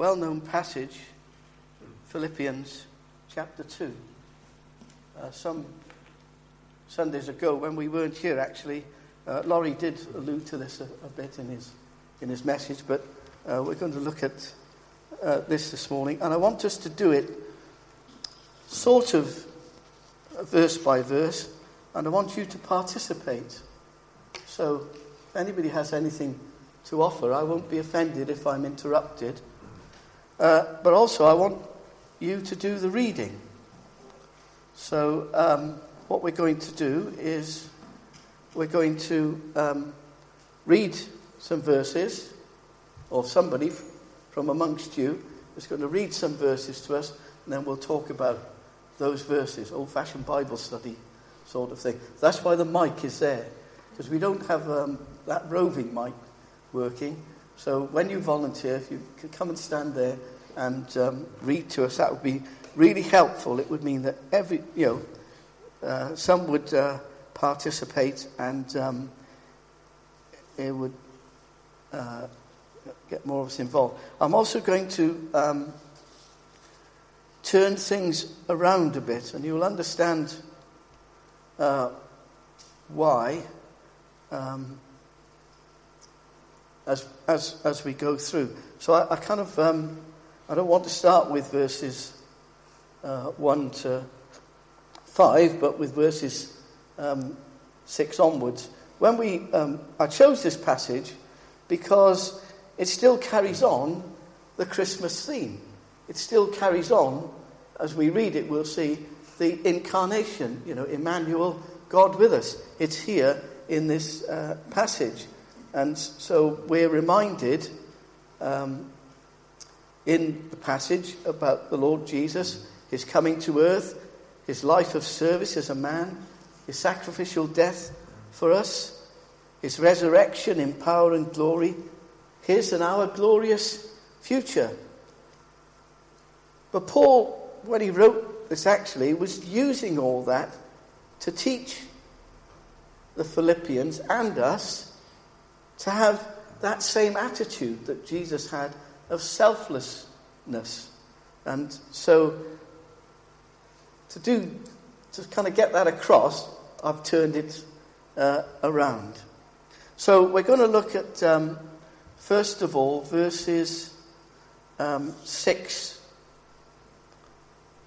well known passage, Philippians chapter 2. Uh, some Sundays ago, when we weren't here, actually, uh, Laurie did allude to this a, a, bit in his, in his message, but uh, we're going to look at uh, this this morning. And I want us to do it sort of verse by verse, and I want you to participate. So, if anybody has anything to offer, I won't be offended if I'm interrupted. Uh, but also, I want you to do the reading. So, um, what we're going to do is we're going to um, read some verses, or somebody from amongst you is going to read some verses to us, and then we'll talk about those verses, old fashioned Bible study sort of thing. That's why the mic is there, because we don't have um, that roving mic working. So when you volunteer, if you could come and stand there and um, read to us, that would be really helpful. It would mean that every, you know, uh, some would uh, participate and um, it would uh, get more of us involved. I'm also going to um, turn things around a bit, and you'll understand uh, why um, as, as, as we go through. So I, I kind of, um, I don't want to start with verses uh, 1 to 5, but with verses um, 6 onwards. When we, um, I chose this passage because it still carries on the Christmas theme. It still carries on, as we read it, we'll see the incarnation, you know, Emmanuel, God with us. It's here in this uh, passage. And so we're reminded um, in the passage about the Lord Jesus, his coming to earth, his life of service as a man, his sacrificial death for us, his resurrection in power and glory, his and our glorious future. But Paul, when he wrote this, actually was using all that to teach the Philippians and us to have that same attitude that Jesus had of selflessness. And so, to do, to kind of get that across, I've turned it uh, around. So, we're going to look at um, First of all, verses um, 6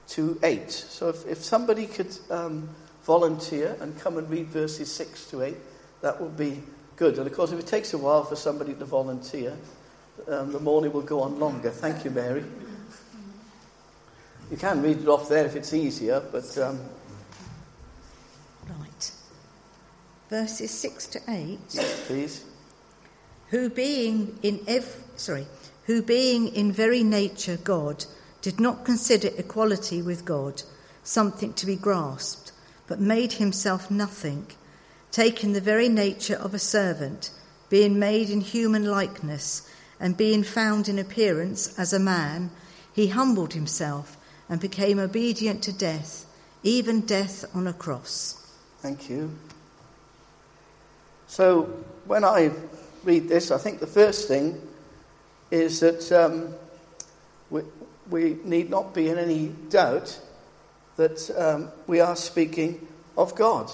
to 8. So if, if somebody could um, volunteer and come and read verses 6 to 8, that would be good. And of course, if it takes a while for somebody to volunteer, um, the morning will go on longer. Thank you, Mary. You can read it off there if it's easier, but. Um, right. Verses 6 to 8. Yes, please who being in ev- sorry, who being in very nature God, did not consider equality with God something to be grasped, but made himself nothing, taking the very nature of a servant, being made in human likeness, and being found in appearance as a man, he humbled himself and became obedient to death, even death on a cross. Thank you. So, when I read this, I think the first thing is that um, we, we, need not be in any doubt that um, we are speaking of God.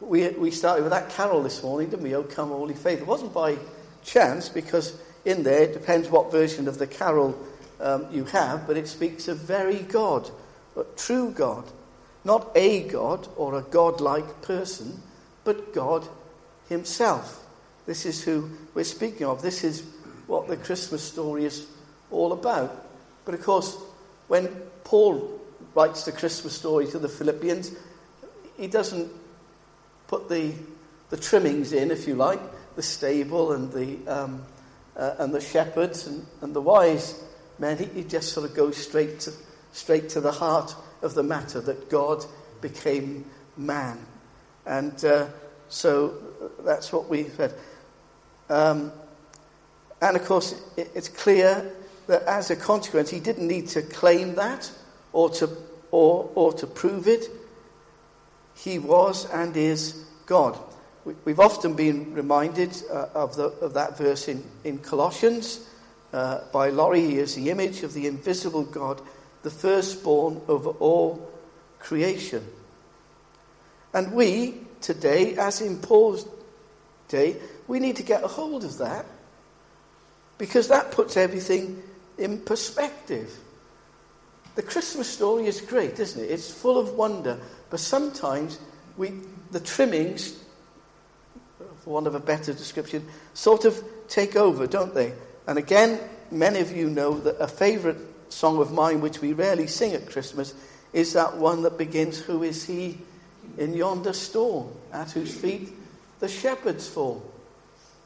We, we started with that carol this morning, didn't we? Oh, come, holy faith. It wasn't by chance, because in there, it depends what version of the carol um, you have, but it speaks of very God, but true God. Not a God or a God-like person, but God Himself. This is who we're speaking of. This is what the Christmas story is all about. But of course, when Paul writes the Christmas story to the Philippians, he doesn't put the, the trimmings in, if you like, the stable and the, um, uh, and the shepherds and, and the wise men. He, he, just sort of goes straight to, straight to the heart of the matter that God became man. And uh, so that's what we said. Um, and of course, it, it's clear that as a consequence, he didn't need to claim that or to, or, or to prove it. He was and is God. We, have often been reminded uh, of, the, of that verse in, in Colossians uh, by Laurie. He is the image of the invisible God, the firstborn of all creation. And we, today, as in Paul's day, we need to get a hold of that because that puts everything in perspective. The Christmas story is great, isn't it? It's full of wonder, but sometimes we, the trimmings, for want of a better description, sort of take over, don't they? And again, many of you know that a favourite song of mine, which we rarely sing at Christmas, is that one that begins, Who is he in yonder stall, at whose feet the shepherds fall?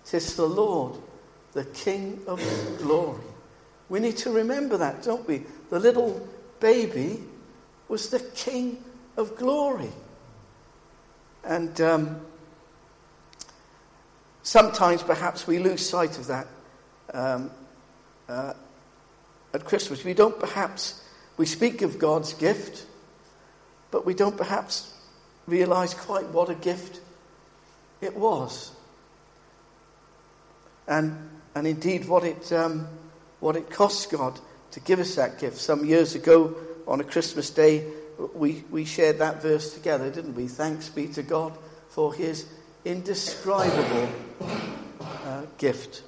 Tis the Lord, the King of glory. We need to remember that, don't we? The little baby was the King of glory. And um, sometimes perhaps we lose sight of that um, uh, at Christmas. We don't perhaps, we speak of God's gift, but we don't perhaps realize quite what a gift it was. And, and indeed what it, um, what it costs God to give us that gift. Some years ago, on a Christmas day, we, we shared that verse together, didn't we? Thanks be to God for his indescribable uh, gift.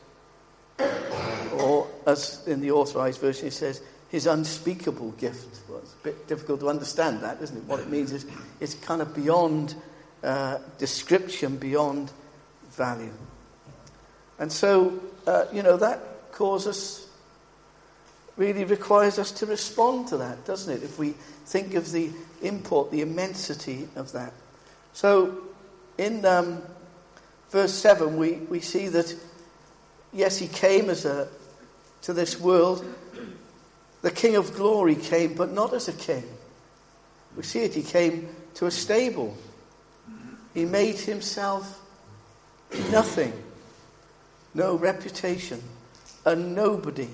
Or, as in the authorized version, it says, his unspeakable gift. Well, it's a bit difficult to understand that, isn't it? What it means is it's kind of beyond uh, description, beyond value. And so, uh, you know, that causes really requires us to respond to that, doesn't it? If we think of the import, the immensity of that. So, in um, verse 7, we, we see that, yes, he came as a, to this world. The King of glory came, but not as a king. We see it, he came to a stable. He made himself nothing, no reputation, a nobody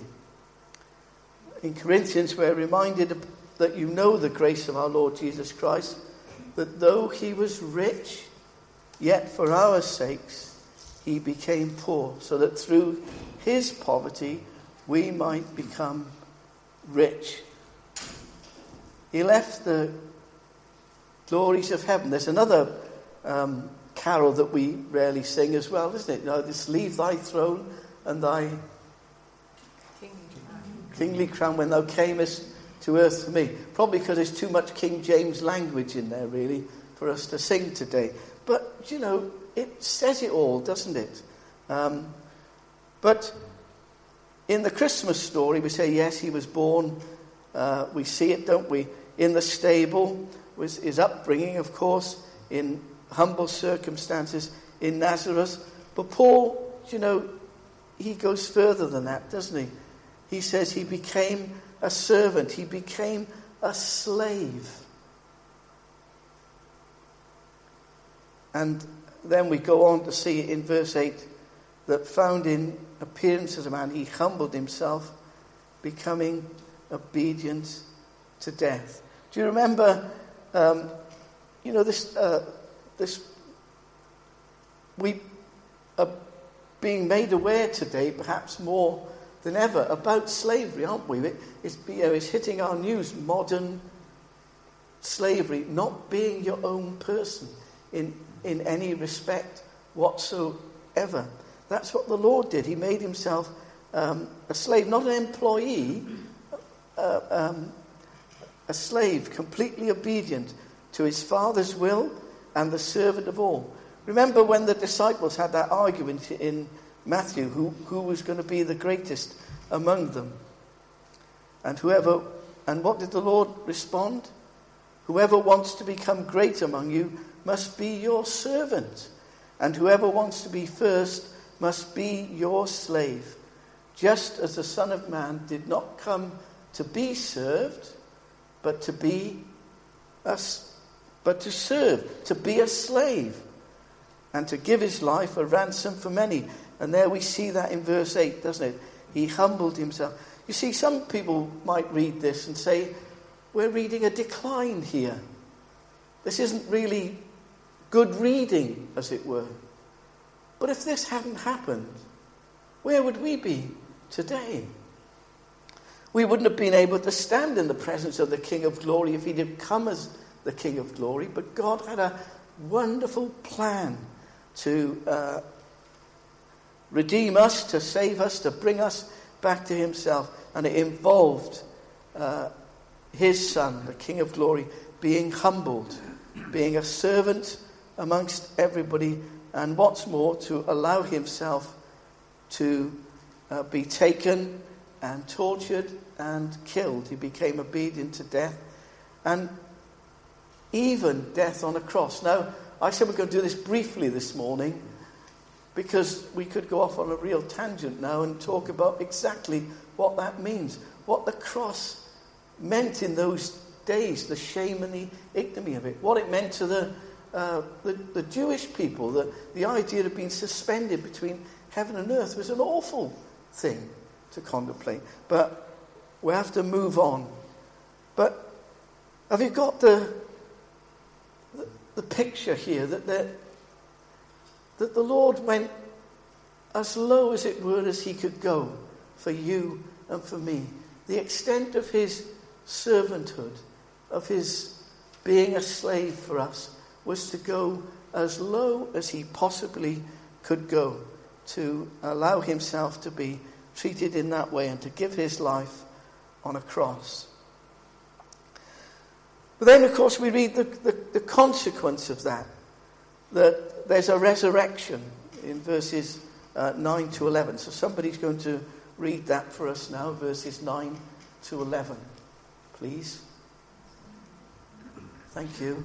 in Corinthians, we're reminded that you know the grace of our Lord Jesus Christ, that though he was rich, yet for our sakes he became poor, so that through his poverty we might become rich. He left the glories of heaven. There's another um, carol that we rarely sing as well, isn't it? You know, just leave thy throne and thy kingly crown when thou camest to earth for me. Probably because there's too much King James language in there, really, for us to sing today. But, you know, it says it all, doesn't it? Um, but in the Christmas story, we say, yes, he was born. Uh, we see it, don't we? In the stable was his upbringing, of course, in humble circumstances in Nazareth. But Paul, you know, he goes further than that, doesn't he? He says he became a servant, he became a slave. And then we go on to see in verse 8 that found in appearance as a man, he humbled himself, becoming obedient to death. Do you remember, um, you know, this, uh, this, we are being made aware today, perhaps more than ever about slavery, aren't we? It's, you know, it's hitting our news, modern slavery, not being your own person in, in any respect whatsoever. That's what the Lord did. He made himself um, a slave, not an employee, uh, um, a slave, completely obedient to his Father's will and the servant of all. Remember when the disciples had that argument in Matthew, who, who was going to be the greatest among them. And whoever, and what did the Lord respond? Whoever wants to become great among you must be your servant, and whoever wants to be first must be your slave, just as the Son of Man did not come to be served, but to be us, but to serve, to be a slave, and to give his life a ransom for many. And there we see that in verse 8, doesn't it? He humbled himself. You see, some people might read this and say, we're reading a decline here. This isn't really good reading, as it were. But if this hadn't happened, where would we be today. We wouldn't have been able to stand in the presence of the King of Glory if he'd have come as the King of Glory, but God had a wonderful plan to uh, redeem us, to save us, to bring us back to himself. And it involved uh, his Son, the King of Glory, being humbled, being a servant amongst everybody, and what's more, to allow himself to uh, be taken and tortured and killed. He became obedient to death and even death on a cross. Now, I said we're going to do this briefly this morning because we could go off on a real tangent now and talk about exactly what that means, what the cross meant in those days, the shame and the ignominy of it, what it meant to the, uh, the, the, Jewish people, the, the idea of being suspended between heaven and earth was an awful thing to contemplate. But we have to move on. But have you got the, the, the picture here that, the, that the Lord went as low as it were as he could go for you and for me? The extent of his servanthood, of his being a slave for us, was to go as low as he possibly could go to allow himself to be treated in that way and to give his life on a cross. But then, of course, we read the, the, the consequence of that that there's a resurrection in verses uh, 9 to 11. So somebody's going to read that for us now, verses 9 to 11, please. Thank you.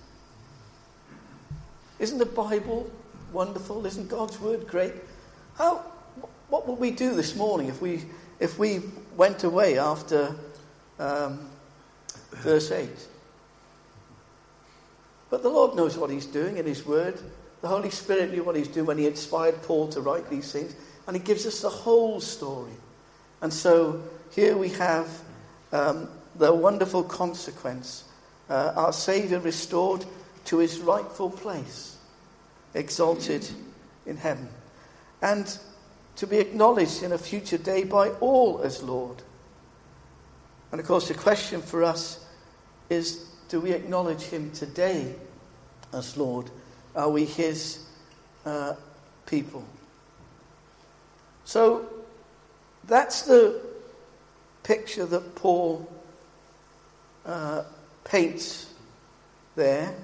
Isn't the Bible wonderful? Isn't God's word great? How, what would we do this morning if we, if we went away after um, verse 8? But the Lord knows what He's doing in His Word. The Holy Spirit knew what He's doing when He inspired Paul to write these things. And He gives us the whole story. And so here we have um, the wonderful consequence uh, our Saviour restored to His rightful place, exalted in heaven and to be acknowledged in a future day by all as Lord. And of course, the question for us is do we acknowledge Him today as Lord? Are we His uh, people? So that's the picture that Paul uh, paints there.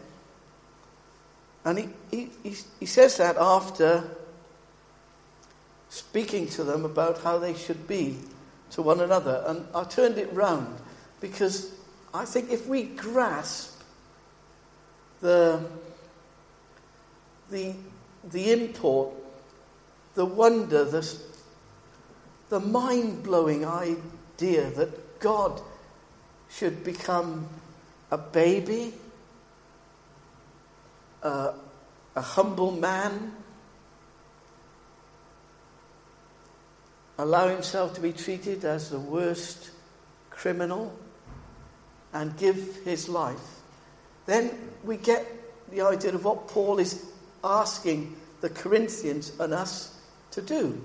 And he, he, he says that after speaking to them about how they should be to one another. And I turned it round because I think if we grasp the, the, the import, the wonder, the, the mind blowing idea that God should become a baby, a humble man, allow himself to be treated as the worst criminal and give his life, then we get the idea of what Paul is asking the Corinthians and us to do.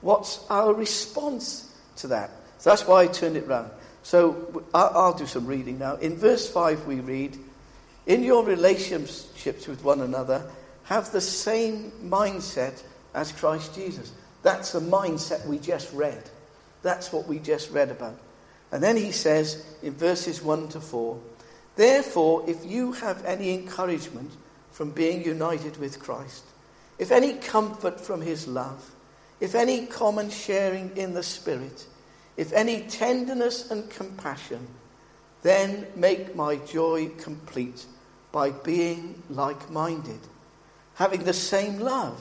What's our response to that? So that's why I turned it round. So I'll do some reading now. In verse 5, we read, In your relationships with one another, have the same mindset as Christ Jesus. That's the mindset we just read. That's what we just read about. And then he says in verses 1 to 4 Therefore, if you have any encouragement from being united with Christ, if any comfort from his love, if any common sharing in the Spirit, if any tenderness and compassion, then make my joy complete by being like minded, having the same love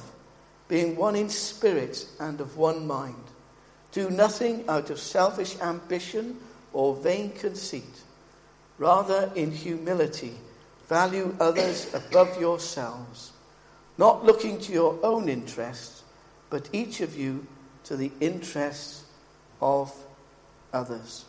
being one in spirit and of one mind. Do nothing out of selfish ambition or vain conceit. Rather, in humility, value others above yourselves, not looking to your own interests, but each of you to the interests of others.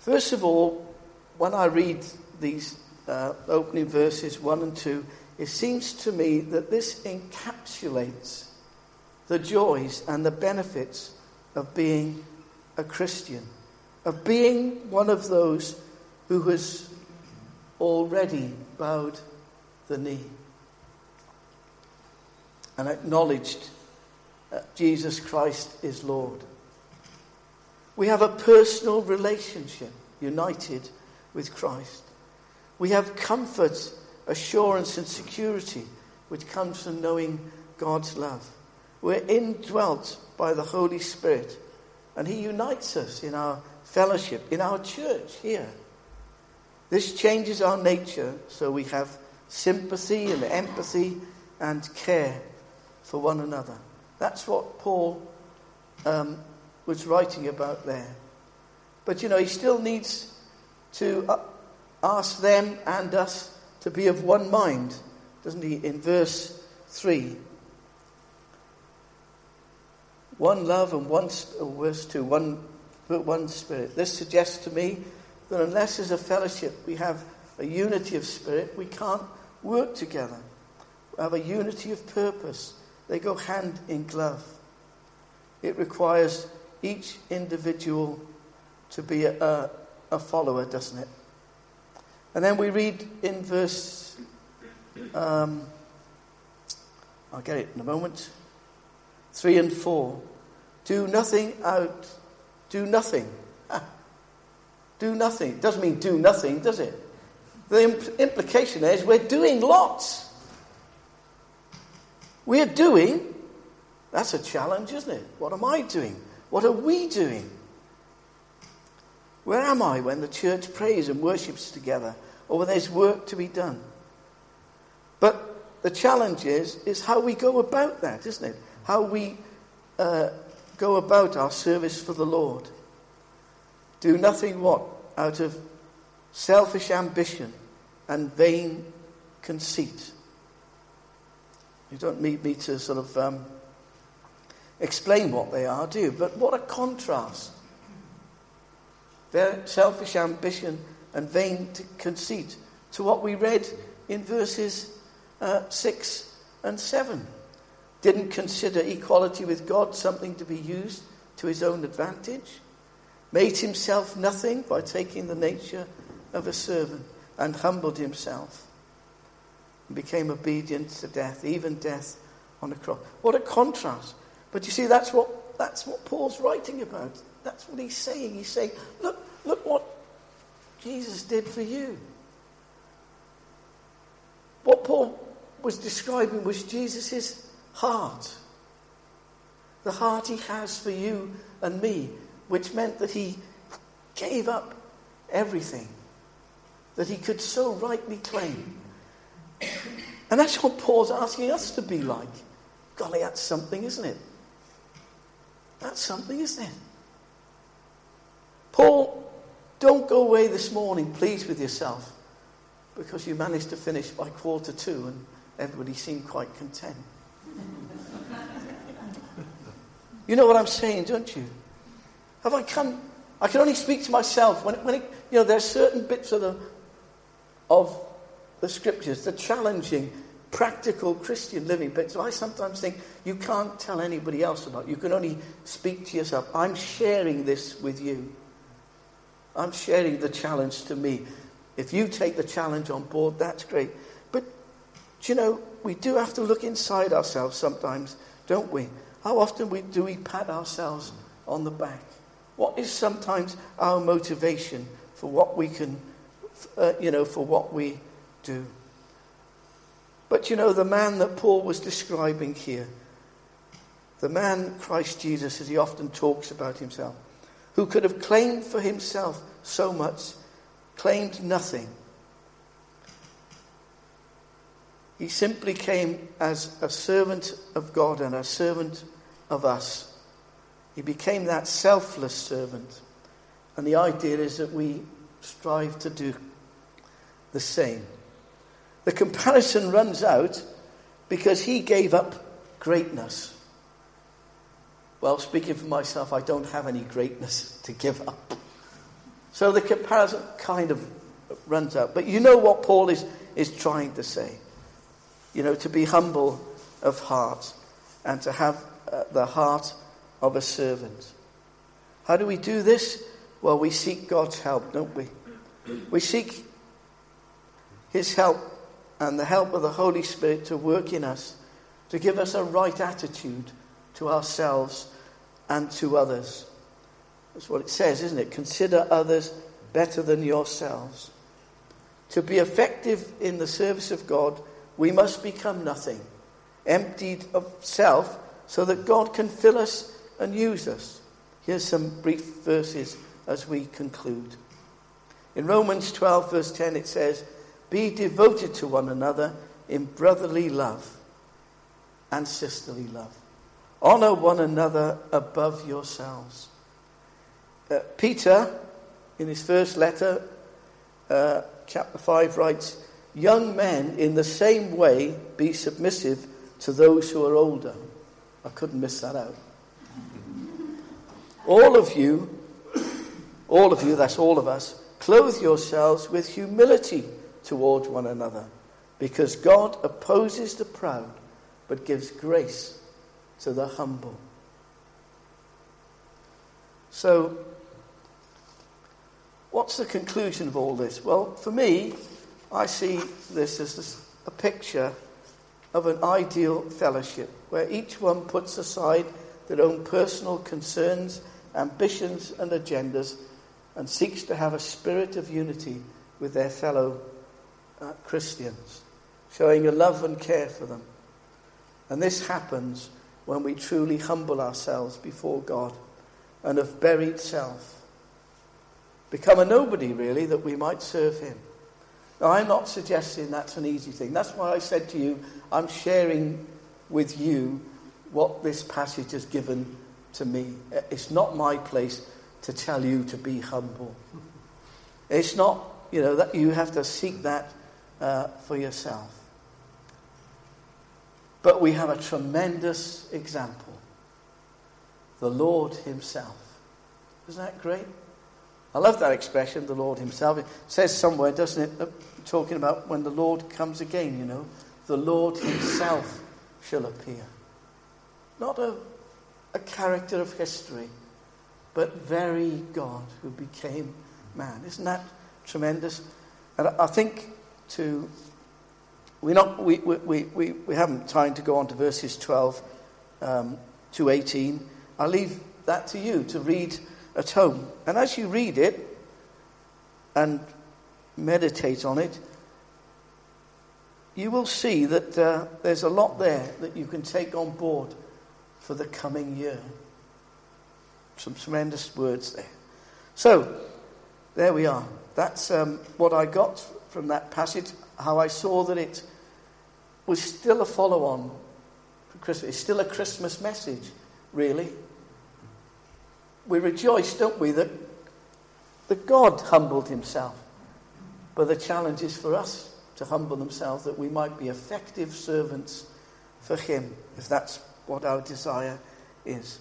First of all, when I read these uh, opening verses 1 and 2, it seems to me that this encapsulates the joys and the benefits of being a Christian, of being one of those who has already bowed the knee and acknowledged that Jesus Christ is Lord. We have a personal relationship united with Christ. We have comfort, assurance, and security which comes from knowing God's love. We're indwelt by the Holy Spirit, and He unites us in our fellowship, in our church here. This changes our nature so we have sympathy and empathy and care for one another. That's what Paul um, was writing about there. But you know, he still needs to uh, ask them and us to be of one mind, doesn't he, in verse 3? One love and one, oh, verse 2, one, one spirit. This suggests to me that unless there's a fellowship, we have a unity of spirit, we can't work together. We have a unity of purpose. They go hand in glove. It requires each individual to be a, a follower, doesn't it? And then we read in verse, um, I'll get it in a moment, 3 and 4. Do nothing out, do nothing. do nothing. It doesn't mean do nothing, does it? The imp- implication is we're doing lots. We're doing, that's a challenge, isn't it? What am I doing? What are we doing? Where am I when the church prays and worships together or when there's work to be done? But the challenge is, is how we go about that, isn't it? How we uh, go about our service for the Lord. Do nothing what? Out of selfish ambition and vain conceit. You don't need me to sort of um, explain what they are, do you? But what a contrast their selfish ambition and vain conceit to what we read in verses uh, 6 and 7. Didn't consider equality with God something to be used to his own advantage. Made himself nothing by taking the nature of a servant and humbled himself and became obedient to death, even death on a cross. What a contrast. But you see, that's what, that's what Paul's writing about. That's what he's saying. He's saying, look, look what Jesus did for you. What Paul was describing was Jesus' heart. The heart he has for you and me, which meant that he gave up everything that he could so rightly claim. And that's what Paul's asking us to be like. Golly, that's something, isn't it? That's something, isn't it? Paul, don't go away this morning pleased with yourself because you managed to finish by quarter to and everybody seemed quite content. you know what I'm saying, don't you? Have I come? I can only speak to myself. When, when it, you know, there are certain bits of the, of the scriptures, the challenging, practical Christian living bits. I sometimes think you can't tell anybody else about. You can only speak to yourself. I'm sharing this with you. I'm sharing the challenge to me. If you take the challenge on board, that's great. But, you know, we do have to look inside ourselves sometimes, don't we? How often we, do we pat ourselves on the back? What is sometimes our motivation for what we can, uh, you know, for what we do? But, you know, the man that Paul was describing here, the man Christ Jesus, as he often talks about himself, who could have claimed for himself so much, claimed nothing. He simply came as a servant of God and a servant of us. He became that selfless servant. And the idea is that we strive to do the same. The comparison runs out because he gave up greatness. Well, speaking for myself, I don't have any greatness to give up. So the comparison kind of runs out. But you know what Paul is, is trying to say. You know, to be humble of heart and to have uh, the heart of a servant. How do we do this? Well, we seek God's help, don't we? We seek His help and the help of the Holy Spirit to work in us, to give us a right attitude to ourselves and to others. That's what it says, isn't it? Consider others better than yourselves. To be effective in the service of God, we must become nothing, emptied of self, so that God can fill us and use us. Here's some brief verses as we conclude. In Romans 12, verse 10, it says, Be devoted to one another in brotherly love and sisterly love. Honor one another above yourselves. Uh, Peter, in his first letter, uh, chapter 5, writes, Young men, in the same way, be submissive to those who are older. I couldn't miss that out. All of you, all of you, that's all of us, clothe yourselves with humility toward one another, because God opposes the proud, but gives grace to the humble. So, what's the conclusion of all this? Well, for me, I see this as a picture of an ideal fellowship where each one puts aside their own personal concerns, ambitions, and agendas and seeks to have a spirit of unity with their fellow uh, Christians, showing a love and care for them. And this happens when we truly humble ourselves before God and have buried self. Become a nobody, really, that we might serve Him. Now, I'm not suggesting that's an easy thing. That's why I said to you, I'm sharing with you what this passage has given to me. It's not my place to tell you to be humble. It's not, you know, that you have to seek that uh, for yourself. But we have a tremendous example the Lord Himself. Isn't that great? I love that expression, the Lord Himself. It says somewhere, doesn't it, uh, talking about when the Lord comes again, you know, the Lord Himself shall appear. Not a, a character of history, but very God who became man. Isn't that tremendous? And I think to we're not, we, we, we, we haven't time to go on to verses 12 um, to 18. I'll leave that to you to read at home. And as you read it and meditate on it, you will see that uh, there's a lot there that you can take on board for the coming year. Some tremendous words there. So, there we are. That's um, what I got from that passage, how I saw that it was still a follow on. It's still a Christmas message, really. We rejoice, don't we, that, that God humbled himself. But the challenge is for us to humble themselves that we might be effective servants for Him, if that's what our desire is.